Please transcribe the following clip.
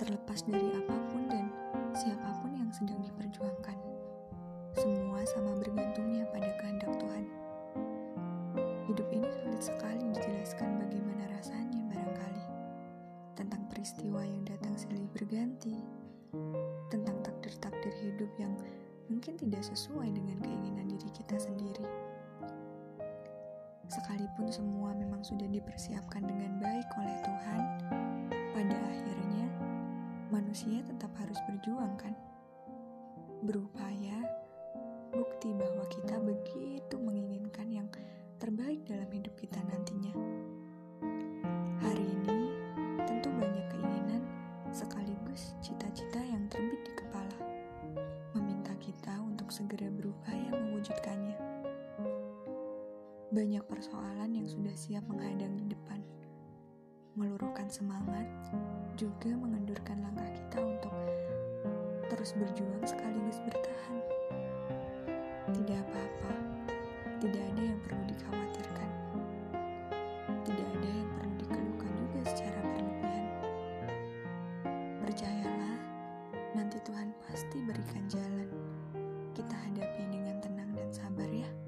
Terlepas dari apa pun dan siapa pun yang sedang diperjuangkan, semua sama bergantungnya pada kehendak Tuhan. Hidup ini sulit sekali dijelaskan bagaimana rasanya barangkali. Tentang peristiwa yang datang silih berganti, tentang takdir-takdir hidup yang mungkin tidak sesuai dengan keinginan diri kita sendiri. Sekalipun semua memang sudah dipersiapkan dengan baik oleh manusia tetap harus berjuang kan? Berupaya bukti bahwa kita begitu menginginkan yang terbaik dalam hidup kita nantinya. Hari ini tentu banyak keinginan sekaligus cita-cita yang terbit di kepala, meminta kita untuk segera berupaya mewujudkannya. Banyak persoalan yang sudah siap menghadang di depan, meluruhkan semangat, juga mengendurkan langkah kita untuk terus berjuang sekaligus bertahan. Tidak apa-apa, tidak ada yang perlu dikhawatirkan. Tidak ada yang perlu dikeluhkan juga secara berlebihan. Percayalah, nanti Tuhan pasti berikan jalan.